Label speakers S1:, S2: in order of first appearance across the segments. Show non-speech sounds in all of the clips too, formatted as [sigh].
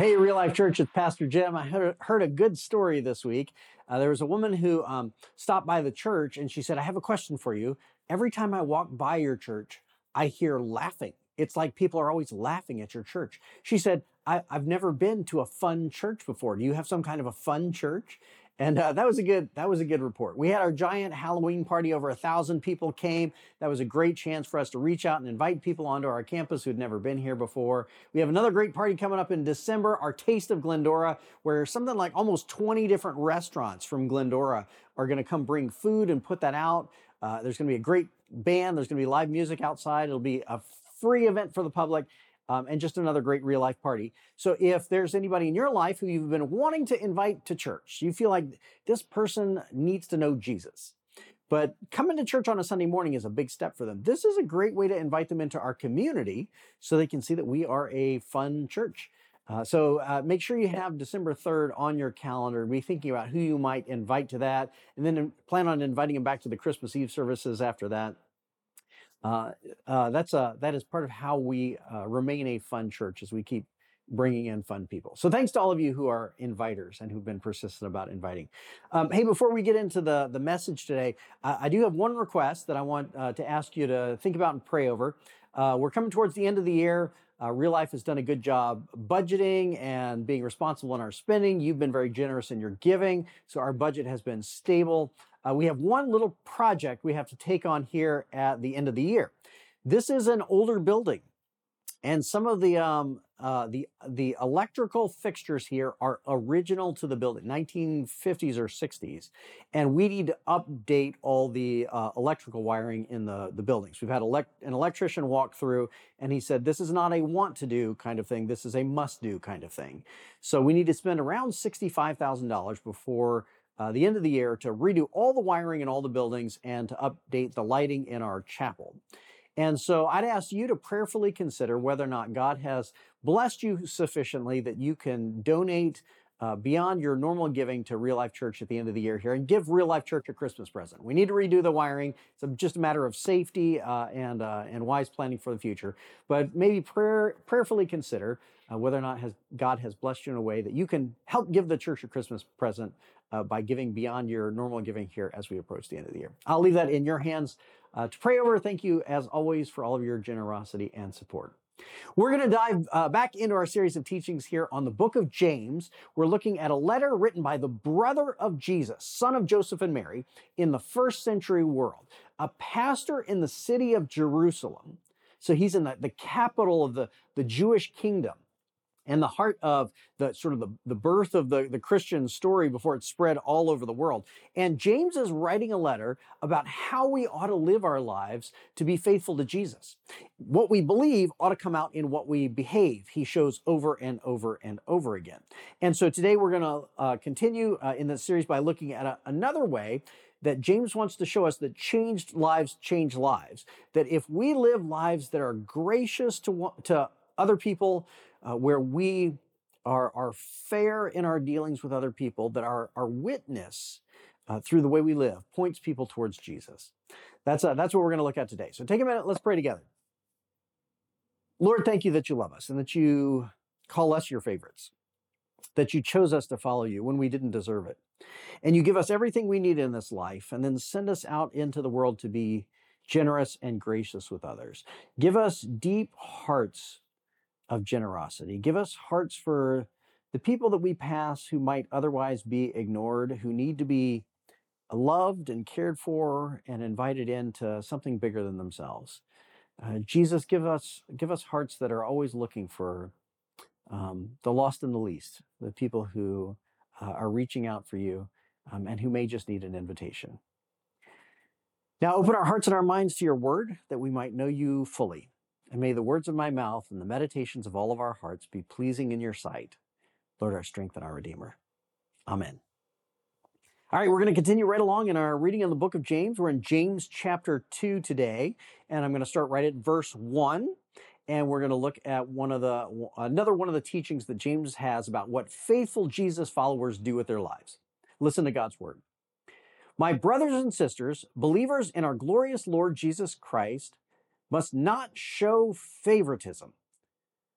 S1: Hey, Real Life Church, it's Pastor Jim. I heard, a good story this week. Uh, there was a woman who um, stopped by the church and she said, I have a question for you. Every time I walk by your church, I hear laughing. It's like people are always laughing at your church. She said, I, have never been to a fun church before. Do you have some kind of a fun church? And uh, that was a good that was a good report. We had our giant Halloween party. Over a thousand people came. That was a great chance for us to reach out and invite people onto our campus who'd never been here before. We have another great party coming up in December, our Taste of Glendora, where something like almost 20 different restaurants from Glendora are going to come bring food and put that out. Uh, there's going to be a great band. There's going to be live music outside. It'll be a free event for the public um, and just another great real life party. So if there's anybody in your life who you've been wanting to invite to church, you feel like this person needs to know Jesus. But coming to church on a Sunday morning is a big step for them. This is a great way to invite them into our community so they can see that we are a fun church. Uh, so uh, make sure you have December 3rd on your calendar. Be thinking about who you might invite to that, and then plan on inviting them back to the Christmas Eve services after that. Uh, uh, that's a that is part of how we uh, remain a fun church as we keep bringing in fun people. So thanks to all of you who are inviters and who've been persistent about inviting. Um, hey, before we get into the the message today, I do have one request that I want uh, to ask you to think about and pray over. Uh, we're coming towards the end of the year. Uh, Real Life has done a good job budgeting and being responsible in our spending. You've been very generous in your giving, so our budget has been stable uh, we have one little project we have to take on here at the end of the year. This is an older building, and some of the um, uh, the the electrical fixtures here are original to the building, 1950s or 60s, and we need to update all the uh, electrical wiring in the the buildings. We've had elect- an electrician walk through, and he said this is not a want to do kind of thing. This is a must do kind of thing. So we need to spend around sixty five thousand dollars before uh, the end of the year to redo all the wiring in all the buildings and to update the lighting in our chapel. And so I'd ask you to prayerfully consider whether or not God has blessed you sufficiently that you can donate uh, beyond your normal giving to Real Life Church at the end of the year here and give Real Life Church a Christmas present. We need to redo the wiring. It's just a matter of safety uh, and uh, and wise planning for the future. But maybe prayer prayerfully consider uh, whether or not has, God has blessed you in a way that you can help give the church a Christmas present uh, by giving beyond your normal giving here as we approach the end of the year. I'll leave that in your hands uh, to pray over. Thank you, as always, for all of your generosity and support. We're going to dive uh, back into our series of teachings here on the book of James. We're looking at a letter written by the brother of Jesus, son of Joseph and Mary, in the first century world, a pastor in the city of Jerusalem. So he's in the, the capital of the, the Jewish kingdom and the heart of the sort of the, the birth of the, the Christian story before it spread all over the world. And James is writing a letter about how we ought to live our lives to be faithful to Jesus. What we believe ought to come out in what we behave, he shows over and over and over again. And so today we're going to uh, continue uh, in this series by looking at a, another way that James wants to show us that changed lives change lives. That if we live lives that are gracious to, to other people, uh, where we are, are fair in our dealings with other people, that our, our witness uh, through the way we live points people towards Jesus. That's, uh, that's what we're going to look at today. So take a minute, let's pray together. Lord, thank you that you love us and that you call us your favorites, that you chose us to follow you when we didn't deserve it. And you give us everything we need in this life and then send us out into the world to be generous and gracious with others. Give us deep hearts of generosity. Give us hearts for the people that we pass who might otherwise be ignored, who need to be loved and cared for and invited into something bigger than themselves. Uh, Jesus, give us give us hearts that are always looking for um, the lost and the least, the people who uh, are reaching out for you um, and who may just need an invitation. Now, open our hearts and our minds to your word that we might know you fully. And may the words of my mouth and the meditations of all of our hearts be pleasing in your sight, Lord, our strength and our Redeemer. Amen. All right, we're going to continue right along in our reading in the book of James. We're in James chapter 2 today, and I'm going to start right at verse 1 and we're going to look at one of the another one of the teachings that James has about what faithful Jesus followers do with their lives. Listen to God's word. My brothers and sisters, believers in our glorious Lord Jesus Christ, must not show favoritism.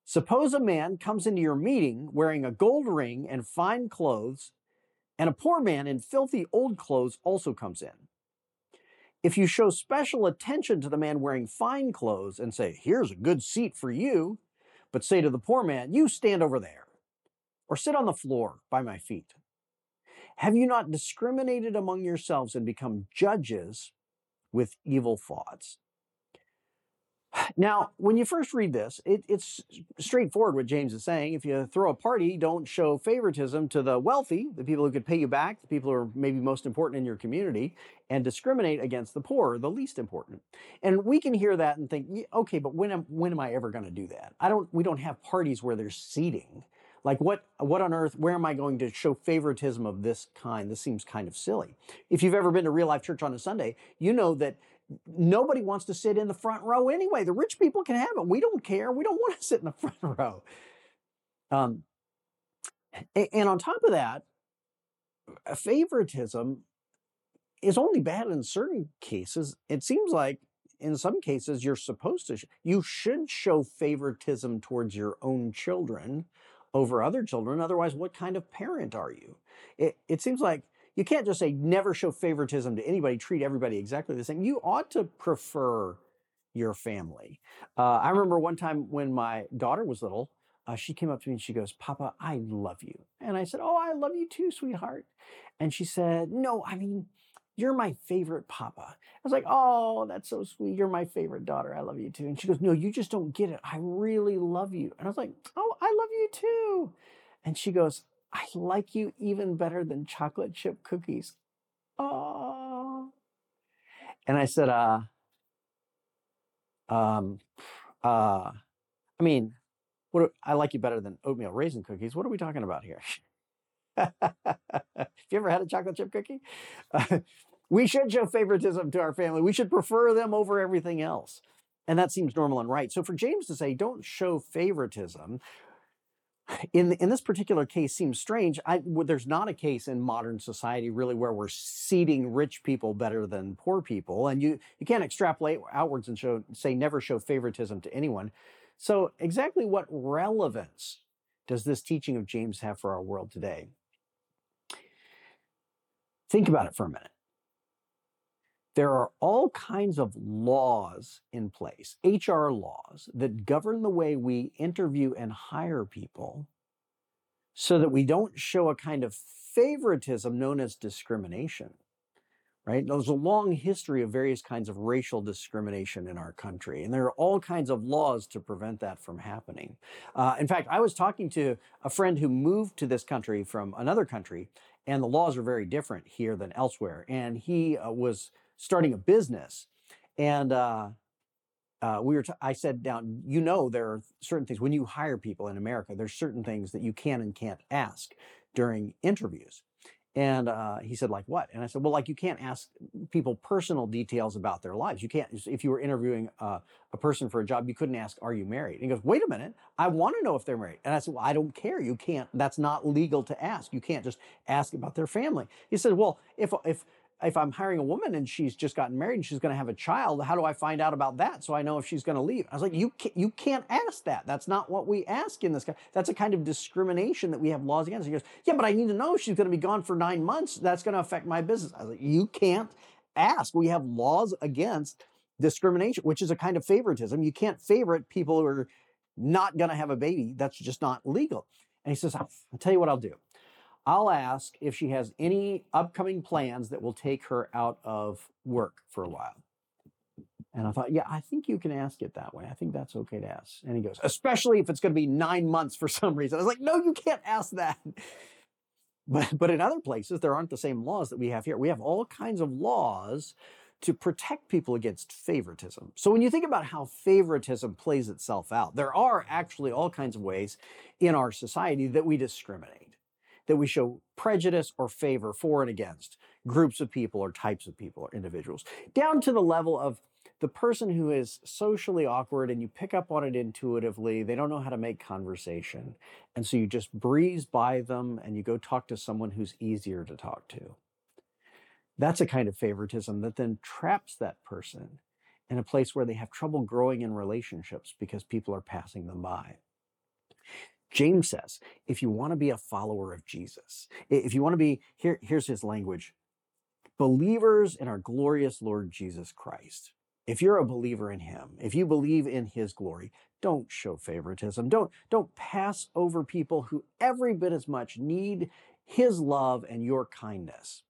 S1: Suppose a man comes into your meeting wearing a gold ring and fine clothes, and a poor man in filthy old clothes also comes in. If you show special attention to the man wearing fine clothes and say, Here's a good seat for you, but say to the poor man, You stand over there, or sit on the floor by my feet. Have you not discriminated among yourselves and become judges with evil thoughts? Now, when you first read this, it, it's straightforward what James is saying. If you throw a party, don't show favoritism to the wealthy, the people who could pay you back, the people who are maybe most important in your community, and discriminate against the poor, the least important. And we can hear that and think, okay, but when am, when am I ever going to do that? I don't. We don't have parties where there's seating. Like what what on earth? Where am I going to show favoritism of this kind? This seems kind of silly. If you've ever been to real life church on a Sunday, you know that nobody wants to sit in the front row anyway. The rich people can have it. We don't care. We don't [laughs] want to sit in the front row. Um, and on top of that, favoritism is only bad in certain cases. It seems like in some cases you're supposed to, you should show favoritism towards your own children over other children. Otherwise, what kind of parent are you? It, it seems like you can't just say never show favoritism to anybody, treat everybody exactly the same. You ought to prefer your family. Uh, I remember one time when my daughter was little, uh, she came up to me and she goes, Papa, I love you. And I said, Oh, I love you too, sweetheart. And she said, No, I mean, you're my favorite papa. I was like, Oh, that's so sweet. You're my favorite daughter. I love you too. And she goes, No, you just don't get it. I really love you. And I was like, Oh, I love you too. And she goes, I like you even better than chocolate chip cookies. Oh. And I said, uh, um, uh, I mean, what I like you better than oatmeal raisin cookies. What are we talking about here? [laughs] Have you ever had a chocolate chip cookie? [laughs] We should show favoritism to our family. We should prefer them over everything else. And that seems normal and right. So for James to say, don't show favoritism, in in this particular case seems strange. I, there's not a case in modern society really where we're seating rich people better than poor people, and you you can't extrapolate outwards and show say never show favoritism to anyone. So exactly what relevance does this teaching of James have for our world today? Think about it for a minute. There are all kinds of laws in place, HR laws, that govern the way we interview and hire people so that we don't show a kind of favoritism known as discrimination. Right? There's a long history of various kinds of racial discrimination in our country, and there are all kinds of laws to prevent that from happening. Uh, in fact, I was talking to a friend who moved to this country from another country, and the laws are very different here than elsewhere. And he uh, was starting a business. And uh, uh, we were. T- I said, "Down, you know, there are certain things when you hire people in America. There's certain things that you can and can't ask during interviews." And uh, he said, "Like what?" And I said, "Well, like you can't ask people personal details about their lives. You can't. If you were interviewing uh, a person for a job, you couldn't ask, "Are you married?" And he goes, "Wait a minute, I want to know if they're married." And I said, "Well, I don't care. You can't. That's not legal to ask. You can't just ask about their family." He said, "Well, if if." If I'm hiring a woman and she's just gotten married and she's going to have a child, how do I find out about that so I know if she's going to leave? I was like, you can't, you can't ask that. That's not what we ask in this. That's a kind of discrimination that we have laws against. He goes, yeah, but I need to know if she's going to be gone for nine months. That's going to affect my business. I was like, you can't ask. We have laws against discrimination, which is a kind of favoritism. You can't favorite people who are not going to have a baby. That's just not legal. And he says, I'll tell you what I'll do. I'll ask if she has any upcoming plans that will take her out of work for a while. And I thought, yeah, I think you can ask it that way. I think that's okay to ask. And he goes, especially if it's going to be nine months for [laughs] some reason. I was like, no, you can't ask that. [laughs] But, but in other places, there aren't the same laws that we have here. We have all kinds of laws to protect people against favoritism. So when you think about how favoritism plays itself out, there are actually all kinds of ways in our society that we discriminate, that we show prejudice or favor for and against groups of people or types of people or individuals, down to the level of the person who is socially awkward and you pick up on it intuitively, they don't know how to make conversation. And so you just breeze by them and you go talk to someone who's easier to talk to. That's a kind of favoritism that then traps that person in a place where they have trouble growing in relationships because people are passing them by. James says, if you want to be a follower of Jesus, if you want to be, here, here's his language believers in our glorious Lord Jesus Christ. If you're a believer in him, if you believe in his glory, don't show favoritism. Don't, don't pass over people who every bit as much need his love and your kindness.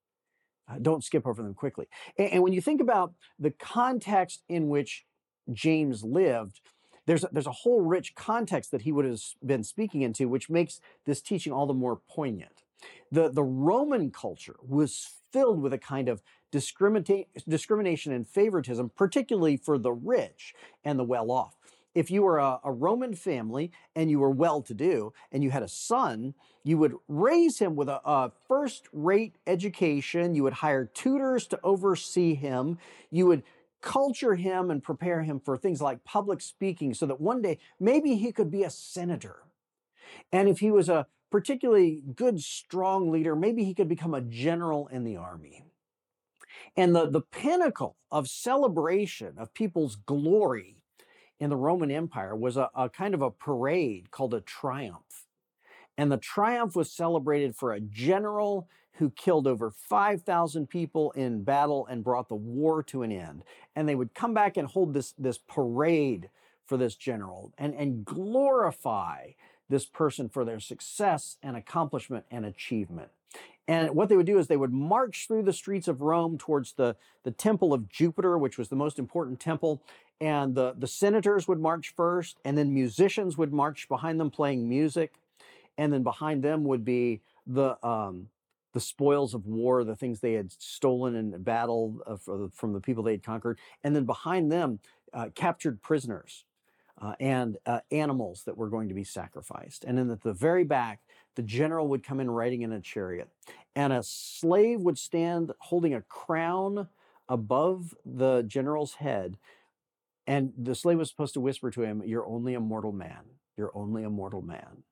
S1: Uh, don't skip over them quickly. And, and, when you think about the context in which James lived, there's a, there's a whole rich context that he would have been speaking into, which makes this teaching all the more poignant. The, the Roman culture was filled with a kind of discrimination and favoritism, particularly for the rich and the well off if you were a, a, Roman family and you were well to do and you had a son, you would raise him with a, a first rate education. You would hire tutors to oversee him. You would culture him and prepare him for things like public speaking so that one day maybe he could be a senator. And if he was a particularly good, strong leader, maybe he could become a general in the army. And the, the pinnacle of celebration of people's glory in the Roman Empire was a, a kind of a parade called a triumph. And the triumph was celebrated for a general who killed over 5,000 people in battle and brought the war to an end. And they would come back and hold this, this parade for this general and, and glorify this person for their success and accomplishment and achievement. And what they would do is they would march through the streets of Rome towards the, the temple of Jupiter, which was the most important temple, and the, the senators would march first, and then musicians would march behind them playing music, and then behind them would be the um, the spoils of war, the things they had stolen in battle uh, from the people they had conquered, and then behind them, uh, captured prisoners uh, and uh, animals that were going to be sacrificed. And then at the very back, the general would come in riding in a chariot, and a slave would stand holding a crown above the general's head and the slave was supposed to whisper to him, You're only a mortal man. You're only a mortal man.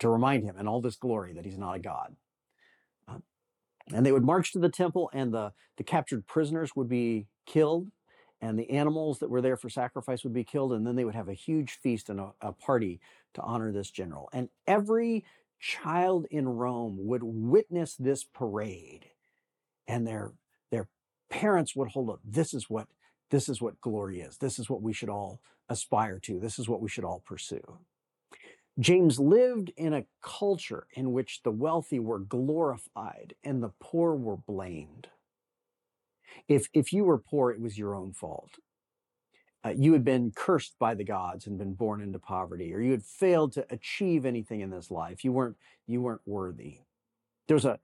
S1: To remind him in all this glory that he's not a god. Uh, and they would march to the temple, and the, the captured prisoners would be killed, and the animals that were there for sacrifice would be killed, and then they would have a huge feast and a, a party to honor this general. And every child in Rome would witness this parade, and their, their parents would hold up, This is what this is what glory is. This is what we should all aspire to. This is what we should all pursue. James lived in a culture in which the wealthy were glorified and the poor were blamed. If, if you were poor, it was your own fault. Uh, you had been cursed by the gods and been born into poverty, or you had failed to achieve anything in this life. You weren't, you weren't worthy. There's a,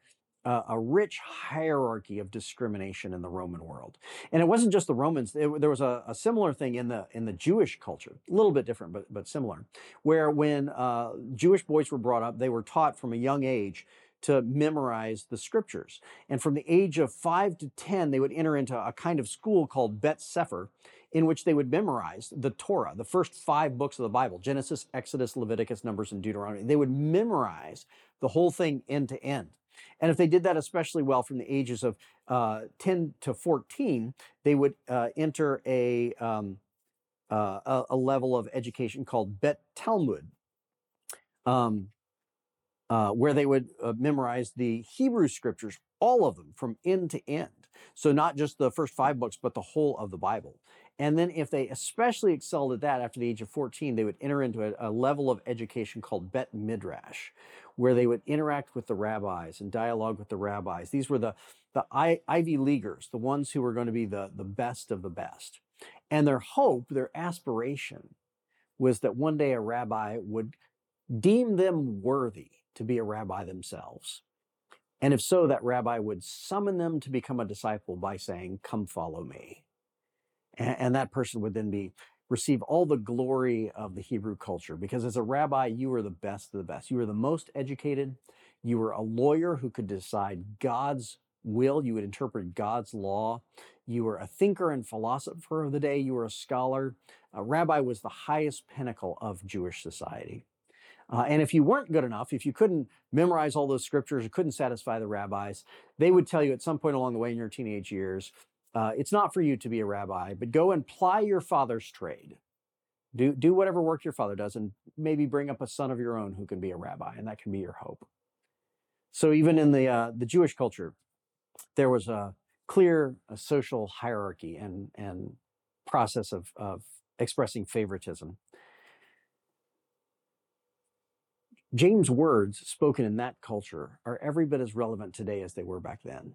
S1: a, rich hierarchy of discrimination in the Roman world. And it wasn't just the Romans. It, there was a, a, similar thing in the in the Jewish culture, a little bit different, but but similar, where when uh, Jewish boys were brought up, they were taught from a young age to memorize the scriptures. And from the age of five to 10, they would enter into a kind of school called Bet Sefer, in which they would memorize the Torah, the first five books of the Bible Genesis, Exodus, Leviticus, Numbers, and Deuteronomy. They would memorize the whole thing end to end. And if they did that especially well from the ages of uh, 10 to 14, they would uh, enter a, um, uh, a, level of education called Bet Talmud, um, uh, where they would uh, memorize the Hebrew scriptures, all of them from end to end. So not just the first five books, but the whole of the Bible. And then if they especially excelled at that after the age of 14, they would enter into a, a level of education called Bet Midrash, where they would interact with the rabbis and dialogue with the rabbis. These were the, the I, Ivy Leaguers, the ones who were going to be the, the best of the best. And their hope, their aspiration, was that one day a rabbi would deem them worthy to be a rabbi themselves. And if so, that rabbi would summon them to become a disciple by saying, Come follow me. And, and that person would then be receive all the glory of the Hebrew culture because as a rabbi, you were the best of the best. You were the most educated. You were a lawyer who could decide God's will. You would interpret God's law. You were a thinker and philosopher of the day. You were a scholar. A rabbi was the highest pinnacle of Jewish society. Uh, and if you weren't good enough, if you couldn't memorize all those scriptures or couldn't satisfy the rabbis, they would tell you at some point along the way in your teenage years, uh, it's not for you to be a rabbi, but go and ply your father's trade. Do, do whatever work your father does and maybe bring up a son of your own who can be a rabbi, and that can be your hope. So even in the, uh, the Jewish culture, there was a clear a social hierarchy and, and process of, of expressing favoritism. James' words spoken in that culture are every bit as relevant today as they were back then.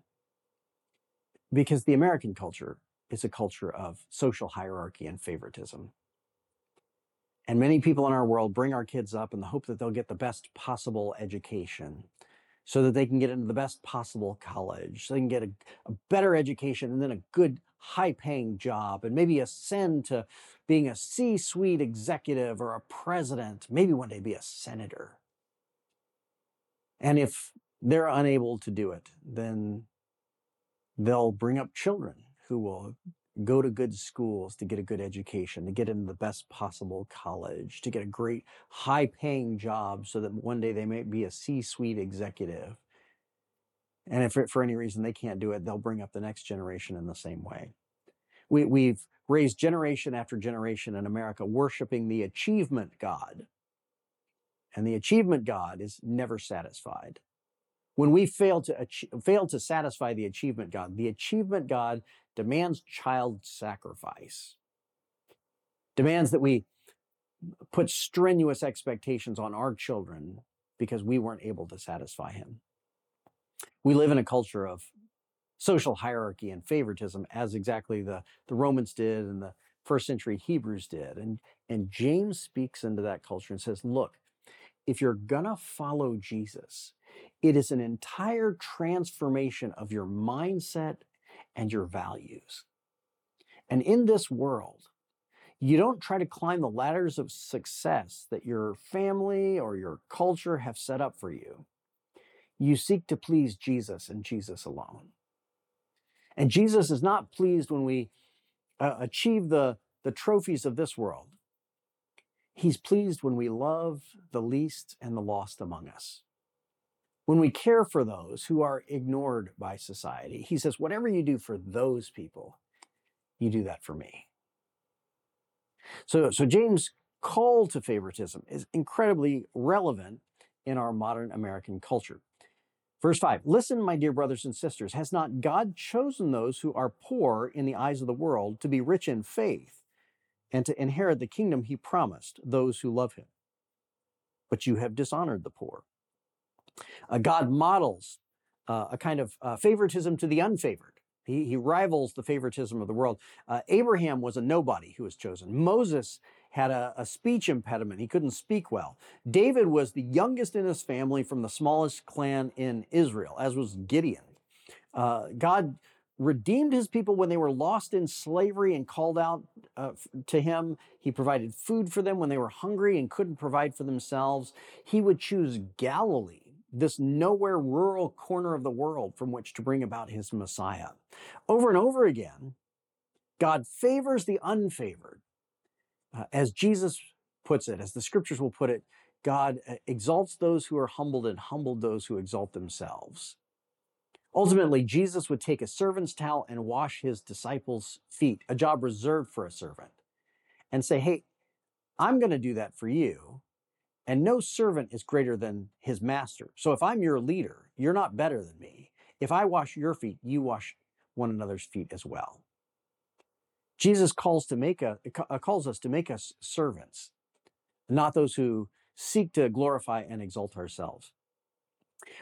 S1: Because the American culture is a culture of social hierarchy and favoritism. And many people in our world bring our kids up in the hope that they'll get the best possible education so that they can get into the best possible college, so they can get a, a better education and then a good high paying job and maybe ascend to being a C suite executive or a president, maybe one day be a senator. And if they're unable to do it, then they'll bring up children who will go to good schools to get a good education, to get into the best possible college, to get a great high paying job so that one day they may be a C suite executive. And if for any reason they can't do it, they'll bring up the next generation in the same way. We, we've raised generation after generation in America worshiping the achievement God and the achievement God is never satisfied. When we fail to ach- fail to satisfy the achievement God, the achievement God demands child sacrifice. Demands that we put strenuous expectations on our children because we weren't able to satisfy him. We live in a culture of social hierarchy and favoritism as exactly the, the Romans did and the first century Hebrews did. And, and James speaks into that culture and says, look, if you're going to follow Jesus, it is an entire transformation of your mindset and your values. And in this world, you don't try to climb the ladders of success that your family or your culture have set up for you. You seek to please Jesus and Jesus alone. And Jesus is not pleased when we uh, achieve the, the trophies of this world. He's pleased when we love the least and the lost among us. When we care for those who are ignored by society, he says, whatever you do for those people, you do that for me. So, so James' call to favoritism is incredibly relevant in our modern American culture. Verse 5 Listen, my dear brothers and sisters, has not God chosen those who are poor in the eyes of the world to be rich in faith and to inherit the kingdom he promised those who love him. But you have dishonored the poor. Uh, God models uh, a kind of uh, favoritism to the unfavored. He, he, rivals the favoritism of the world. Uh, Abraham was a nobody who was chosen. Moses had a, a speech impediment. He couldn't speak well. David was the youngest in his family from the smallest clan in Israel, as was Gideon. Uh, God redeemed his people when they were lost in slavery and called out uh, to him. He provided food for them when they were hungry and couldn't provide for themselves. He would choose Galilee, this nowhere rural corner of the world from which to bring about his Messiah. Over and over again, God favors the unfavored. Uh, as Jesus puts it, as the scriptures will put it, God uh, exalts those who are humbled and humbled those who exalt themselves. Ultimately, Jesus would take a servant's towel and wash his disciples' feet, a job reserved for a servant, and say, Hey, I'm going to do that for you. And no servant is greater than his master. So if I'm your leader, you're not better than me. If I wash your feet, you wash one another's feet as well. Jesus calls to make a, uh, calls us to make us servants, not those who seek to glorify and exalt ourselves.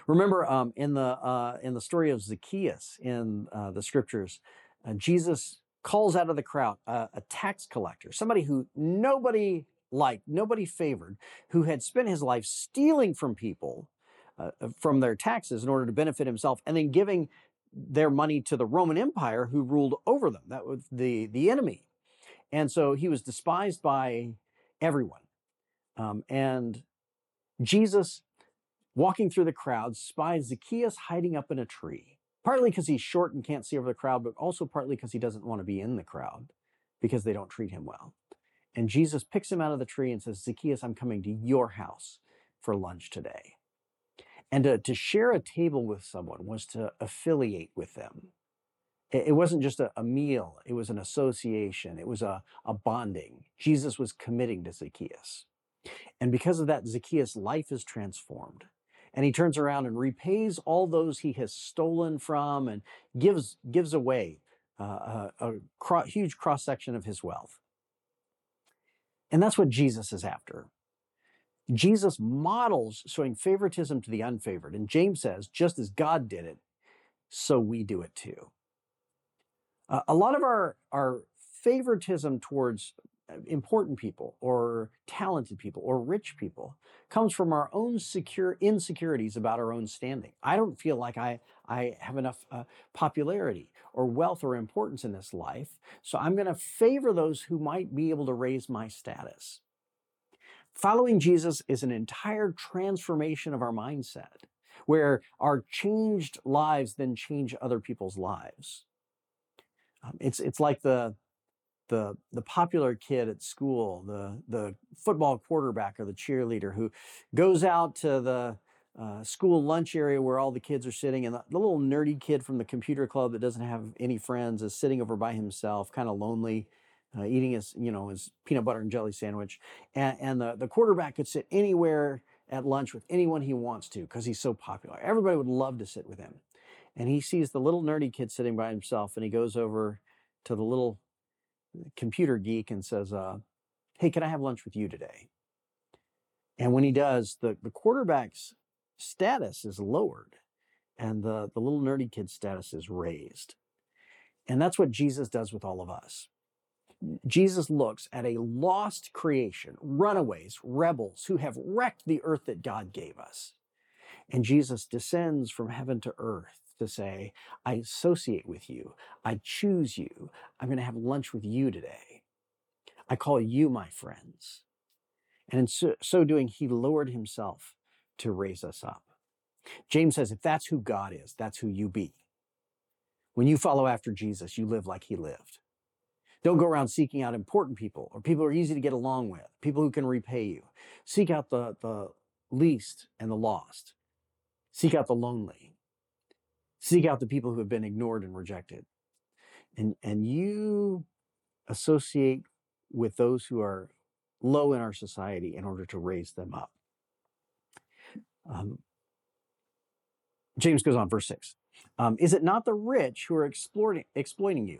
S1: Remember um, in the uh, in the story of Zacchaeus in uh, the scriptures, uh, Jesus calls out of the crowd a tax collector, somebody who nobody liked, nobody favored, who had spent his life stealing from people, uh, from their taxes in order to benefit himself, and then giving their money to the Roman Empire who ruled over them. That was the, the enemy. And so he was despised by everyone. Um, and Jesus, walking through the crowd, spies Zacchaeus hiding up in a tree, partly because he's short and can't see over the crowd, but also partly because he doesn't want to be in the crowd because they don't treat him well. And Jesus picks him out of the tree and says, Zacchaeus, I'm coming to your house for lunch today. And to, to share a table with someone was to affiliate with them. It, it wasn't just a, a, meal, it was an association, it was a, a bonding. Jesus was committing to Zacchaeus. And because of that, Zacchaeus' life is transformed. And he turns around and repays all those he has stolen from and gives, gives away uh, a, a cro- huge cross section of his wealth. And that's what Jesus is after. Jesus models showing favoritism to the unfavored. And James says, just as God did it, so we do it too. Uh, a lot of our, our favoritism towards uh, important people or talented people or rich people comes from our own secure insecurities about our own standing. I don't feel like I, I have enough uh, popularity or wealth or importance in this life, so I'm going to favor those who might be able to raise my status. Following Jesus is an entire transformation of our mindset where our changed lives then change other people's lives. Um, it's, it's like the, the, the popular kid at school, the, the football quarterback or the cheerleader who goes out to the uh, school lunch area where all the kids are sitting, and the, the, little nerdy kid from the computer club that doesn't have any friends is sitting over by himself, kind of lonely, uh, eating his, you know, his peanut butter and jelly sandwich. And, and the, the quarterback could sit anywhere at lunch with anyone he wants to because he's so popular. Everybody would love to sit with him. And he sees the little nerdy kid sitting by himself, and he goes over to the little computer geek and says, uh, Hey, can I have lunch with you today? And when he does, the, the quarterback's status is lowered and the, the little nerdy kid status is raised. And that's what Jesus does with all of us. Jesus looks at a lost creation, runaways, rebels who have wrecked the earth that God gave us. And Jesus descends from heaven to earth to say, I associate with you. I choose you. I'm going to have lunch with you today. I call you my friends. And in so, so doing, he lowered himself to raise us up. James says, if that's who God is, that's who you be. When you follow after Jesus, you live like he lived. Don't go around seeking out important people or people who are easy to get along with, people who can repay you. Seek out the, the least and the lost. Seek out the lonely. Seek out the people who have been ignored and rejected. And, and you associate with those who are low in our society in order to raise them up. Um, James goes on, verse 6. Um, is it not the rich who are exploiting, exploiting you?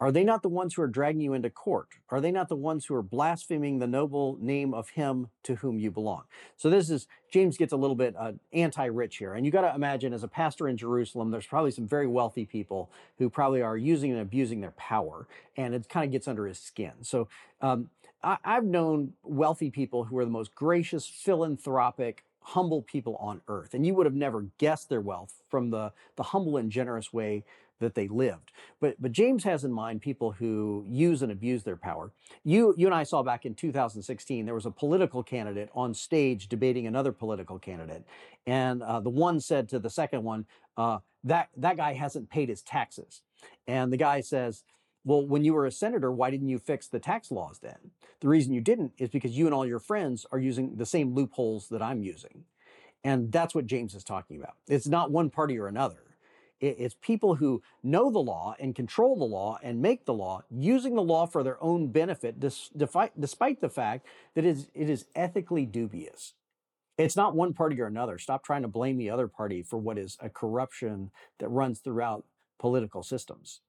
S1: Are they not the ones who are dragging you into court? Are they not the ones who are blaspheming the noble name of him to whom you belong? So this is, James gets a little bit uh, anti-rich here. And you got to imagine as a pastor in Jerusalem, there's probably some very wealthy people who probably are using and abusing their power. And it kind of gets under his skin. So um, I, I've known wealthy people who are the most gracious, philanthropic, humble people on earth. And you would have never guessed their wealth from the, the humble and generous way that they lived. But but James has in mind people who use and abuse their power. You you and I saw back in 2016 there was a political candidate on stage debating another political candidate, and uh, the one said to the second one, uh, "That that guy hasn't paid his taxes," and the guy says. Well, when you were a senator, why didn't you fix the tax laws then? The reason you didn't is because you and all your friends are using the same loopholes that I'm using. And that's what James is talking about. It's not one party or another. It's people who know the law and control the law and make the law, using the law for their own benefit, despite the fact that it is ethically dubious. It's not one party or another. Stop trying to blame the other party for what is a corruption that runs throughout political systems.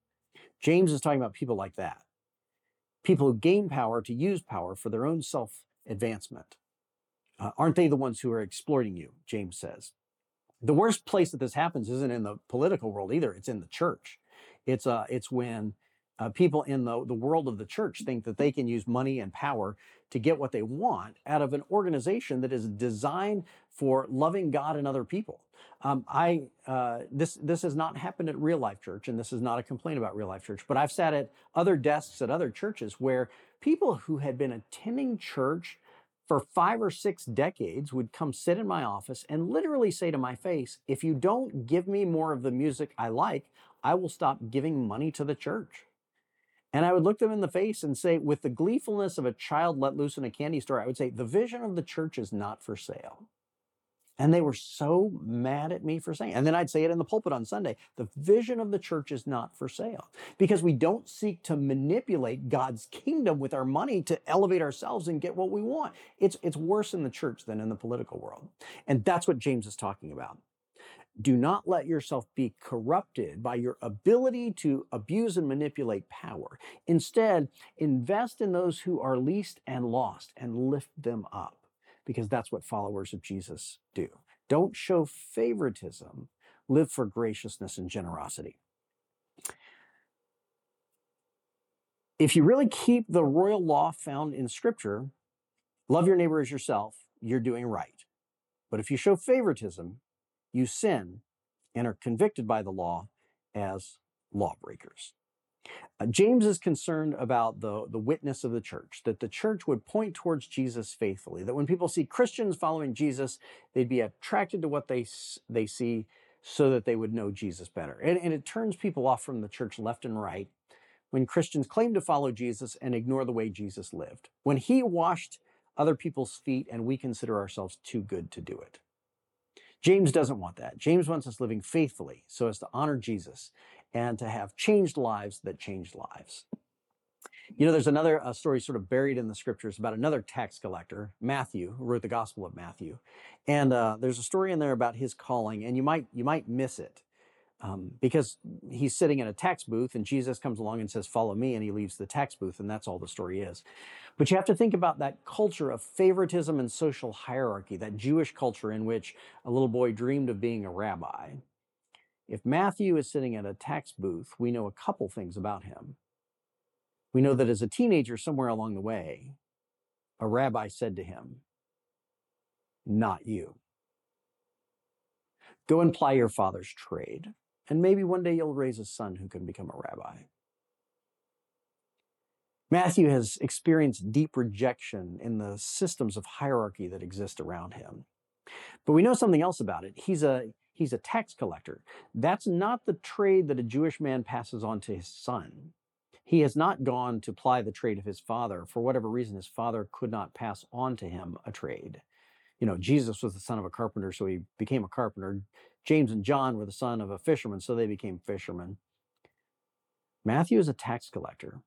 S1: James is talking about people like that. People who gain power to use power for their own self advancement. Uh, aren't they the ones who are exploiting you? James says. The worst place that this happens isn't in the political world either. It's in the church. It's uh, it's when uh, people in the, the world of the church think that they can use money and power to get what they want out of an organization that is designed for loving God and other people. Um, I uh, this this has not happened at Real Life Church, and this is not a complaint about Real Life Church. But I've sat at other desks at other churches where people who had been attending church for five or six decades would come sit in my office and literally say to my face, "If you don't give me more of the music I like, I will stop giving money to the church." And I would look them in the face and say, with the gleefulness of a child let loose in a candy store, I would say, the vision of the church is not for sale. And they were so mad at me for saying, and then I'd say it in the pulpit on Sunday. The vision of the church is not for sale because we don't seek to manipulate God's kingdom with our money to elevate ourselves and get what we want. It's, it's worse in the church than in the political world. And that's what James is talking about. Do not let yourself be corrupted by your ability to abuse and manipulate power. Instead, invest in those who are least and lost and lift them up because that's what followers of Jesus do. Don't show favoritism, live for graciousness and generosity. If you really keep the royal law found in Scripture, love your neighbor as yourself, you're doing right. But if you show favoritism, you sin and are convicted by the law as lawbreakers. Uh, James is concerned about the, the witness of the church, that the church would point towards Jesus faithfully, that when people see Christians following Jesus, they'd be attracted to what they, they see so that they would know Jesus better. And, and it turns people off from the church left and right when Christians claim to follow Jesus and ignore the way Jesus lived. When he washed other people's feet and we consider ourselves too good to do it. James doesn't want that. James wants us living faithfully so as to honor Jesus and to have changed lives that changed lives. You know, there's another uh, story sort of buried in the scriptures about another tax collector, Matthew, who wrote the Gospel of Matthew, and uh, there's a story in there about his calling, and you might you might miss it um, because he's sitting in a tax booth, and Jesus comes along and says, "Follow me," and he leaves the tax booth, and that's all the story is. But you have to think about that culture of favoritism and social hierarchy, that Jewish culture in which a little boy dreamed of being a rabbi. If Matthew is sitting at a tax booth, we know a couple things about him. We know that as a teenager, somewhere along the way, a rabbi said to him, Not you. Go and ply your father's trade, and maybe one day you'll raise a son who can become a rabbi. Matthew has experienced deep rejection in the systems of hierarchy that exist around him. But we know something else about it. He's a He's a tax collector. That's not the trade that a Jewish man passes on to his son. He has not gone to ply the trade of his father. For whatever reason, his father could not pass on to him a trade. You know, Jesus was the son of a carpenter, so he became a carpenter. James and John were the son of a fisherman, so they became fishermen. Matthew is a tax collector,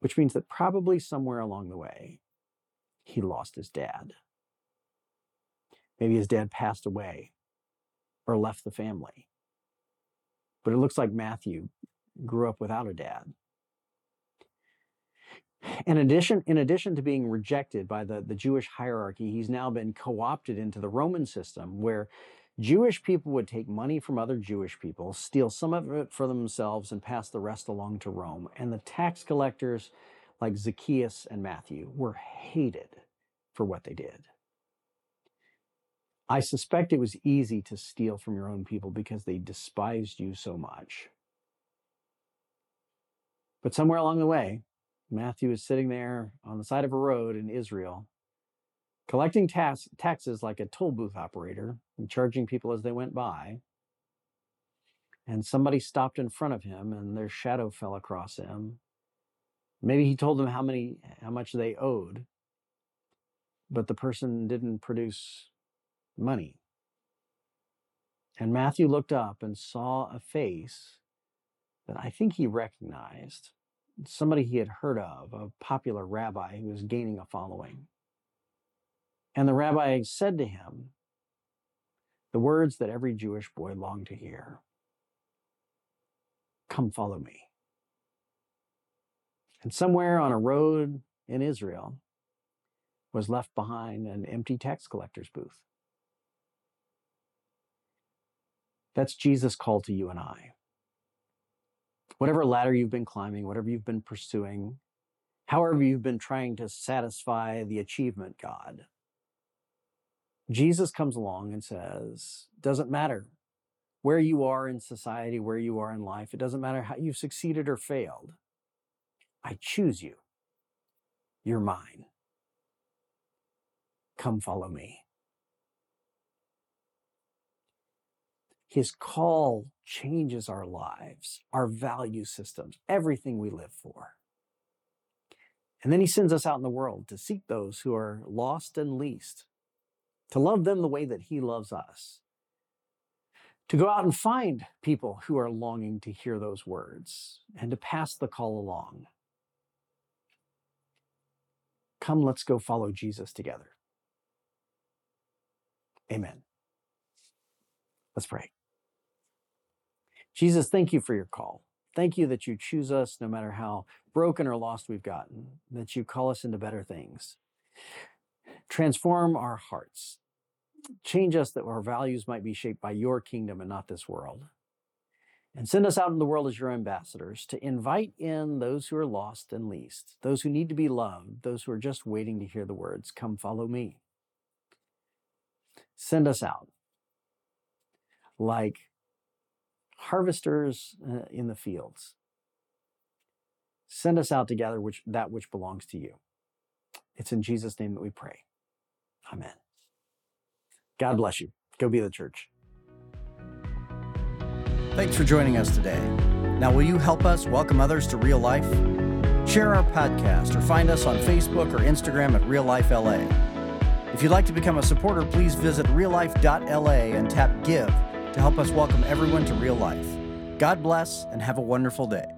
S1: which means that probably somewhere along the way, he lost his dad. Maybe his dad passed away or left the family. But it looks like Matthew grew up without a dad. In addition, in addition to being rejected by the, the Jewish hierarchy, he's now been co opted into the Roman system where Jewish people would take money from other Jewish people, steal some of it for themselves, and pass the rest along to Rome. And the tax collectors, like Zacchaeus and Matthew, were hated for what they did. I suspect it was easy to steal from your own people because they despised you so much. But somewhere along the way, Matthew is sitting there on the side of a road in Israel, collecting tax- taxes like a toll booth operator and charging people as they went by. And somebody stopped in front of him and their shadow fell across him. Maybe he told them how many how much they owed, but the person didn't produce money. And Matthew looked up and saw a face that I think he recognized somebody he had heard of, a popular rabbi who was gaining a following. And the rabbi said to him the words that every Jewish boy longed to hear Come follow me. And somewhere on a road in Israel was left behind an empty tax collector's booth. That's Jesus' call to you and I. Whatever ladder you've been climbing, whatever you've been pursuing, however you've been trying to satisfy the achievement God. Jesus comes along and says, doesn't matter where you are in society, where you are in life, it doesn't matter how you've succeeded or failed. I choose you. You're mine. Come follow me. His call changes our lives, our value systems, everything we live for. And then he sends us out in the world to seek those who are lost and least, to love them the way that he loves us, to go out and find people who are longing to hear those words and to pass the call along. Come, let's go follow Jesus together. Amen. Let's pray. Jesus, thank you for your call. Thank you that you choose us no matter how broken or lost we've gotten, that you call us into better things. Transform our hearts. Change us that our values might be shaped by your kingdom and not this world. And send us out in the world as your ambassadors to invite in those who are lost and least, those who need to be loved, those who are just waiting to hear the words, Come follow me. Send us out like harvesters uh, in the fields. Send us out to gather which, that which belongs to you. It's in Jesus' name that we pray. Amen. God bless you. Go be the church.
S2: Thanks for joining us today. Now, will you help us welcome others to real life? Share our podcast or find us on Facebook or Instagram at Real Life LA. If you'd like to become a supporter, please visit reallife.la and tap Give to help us welcome everyone to real life. God bless and have a wonderful day.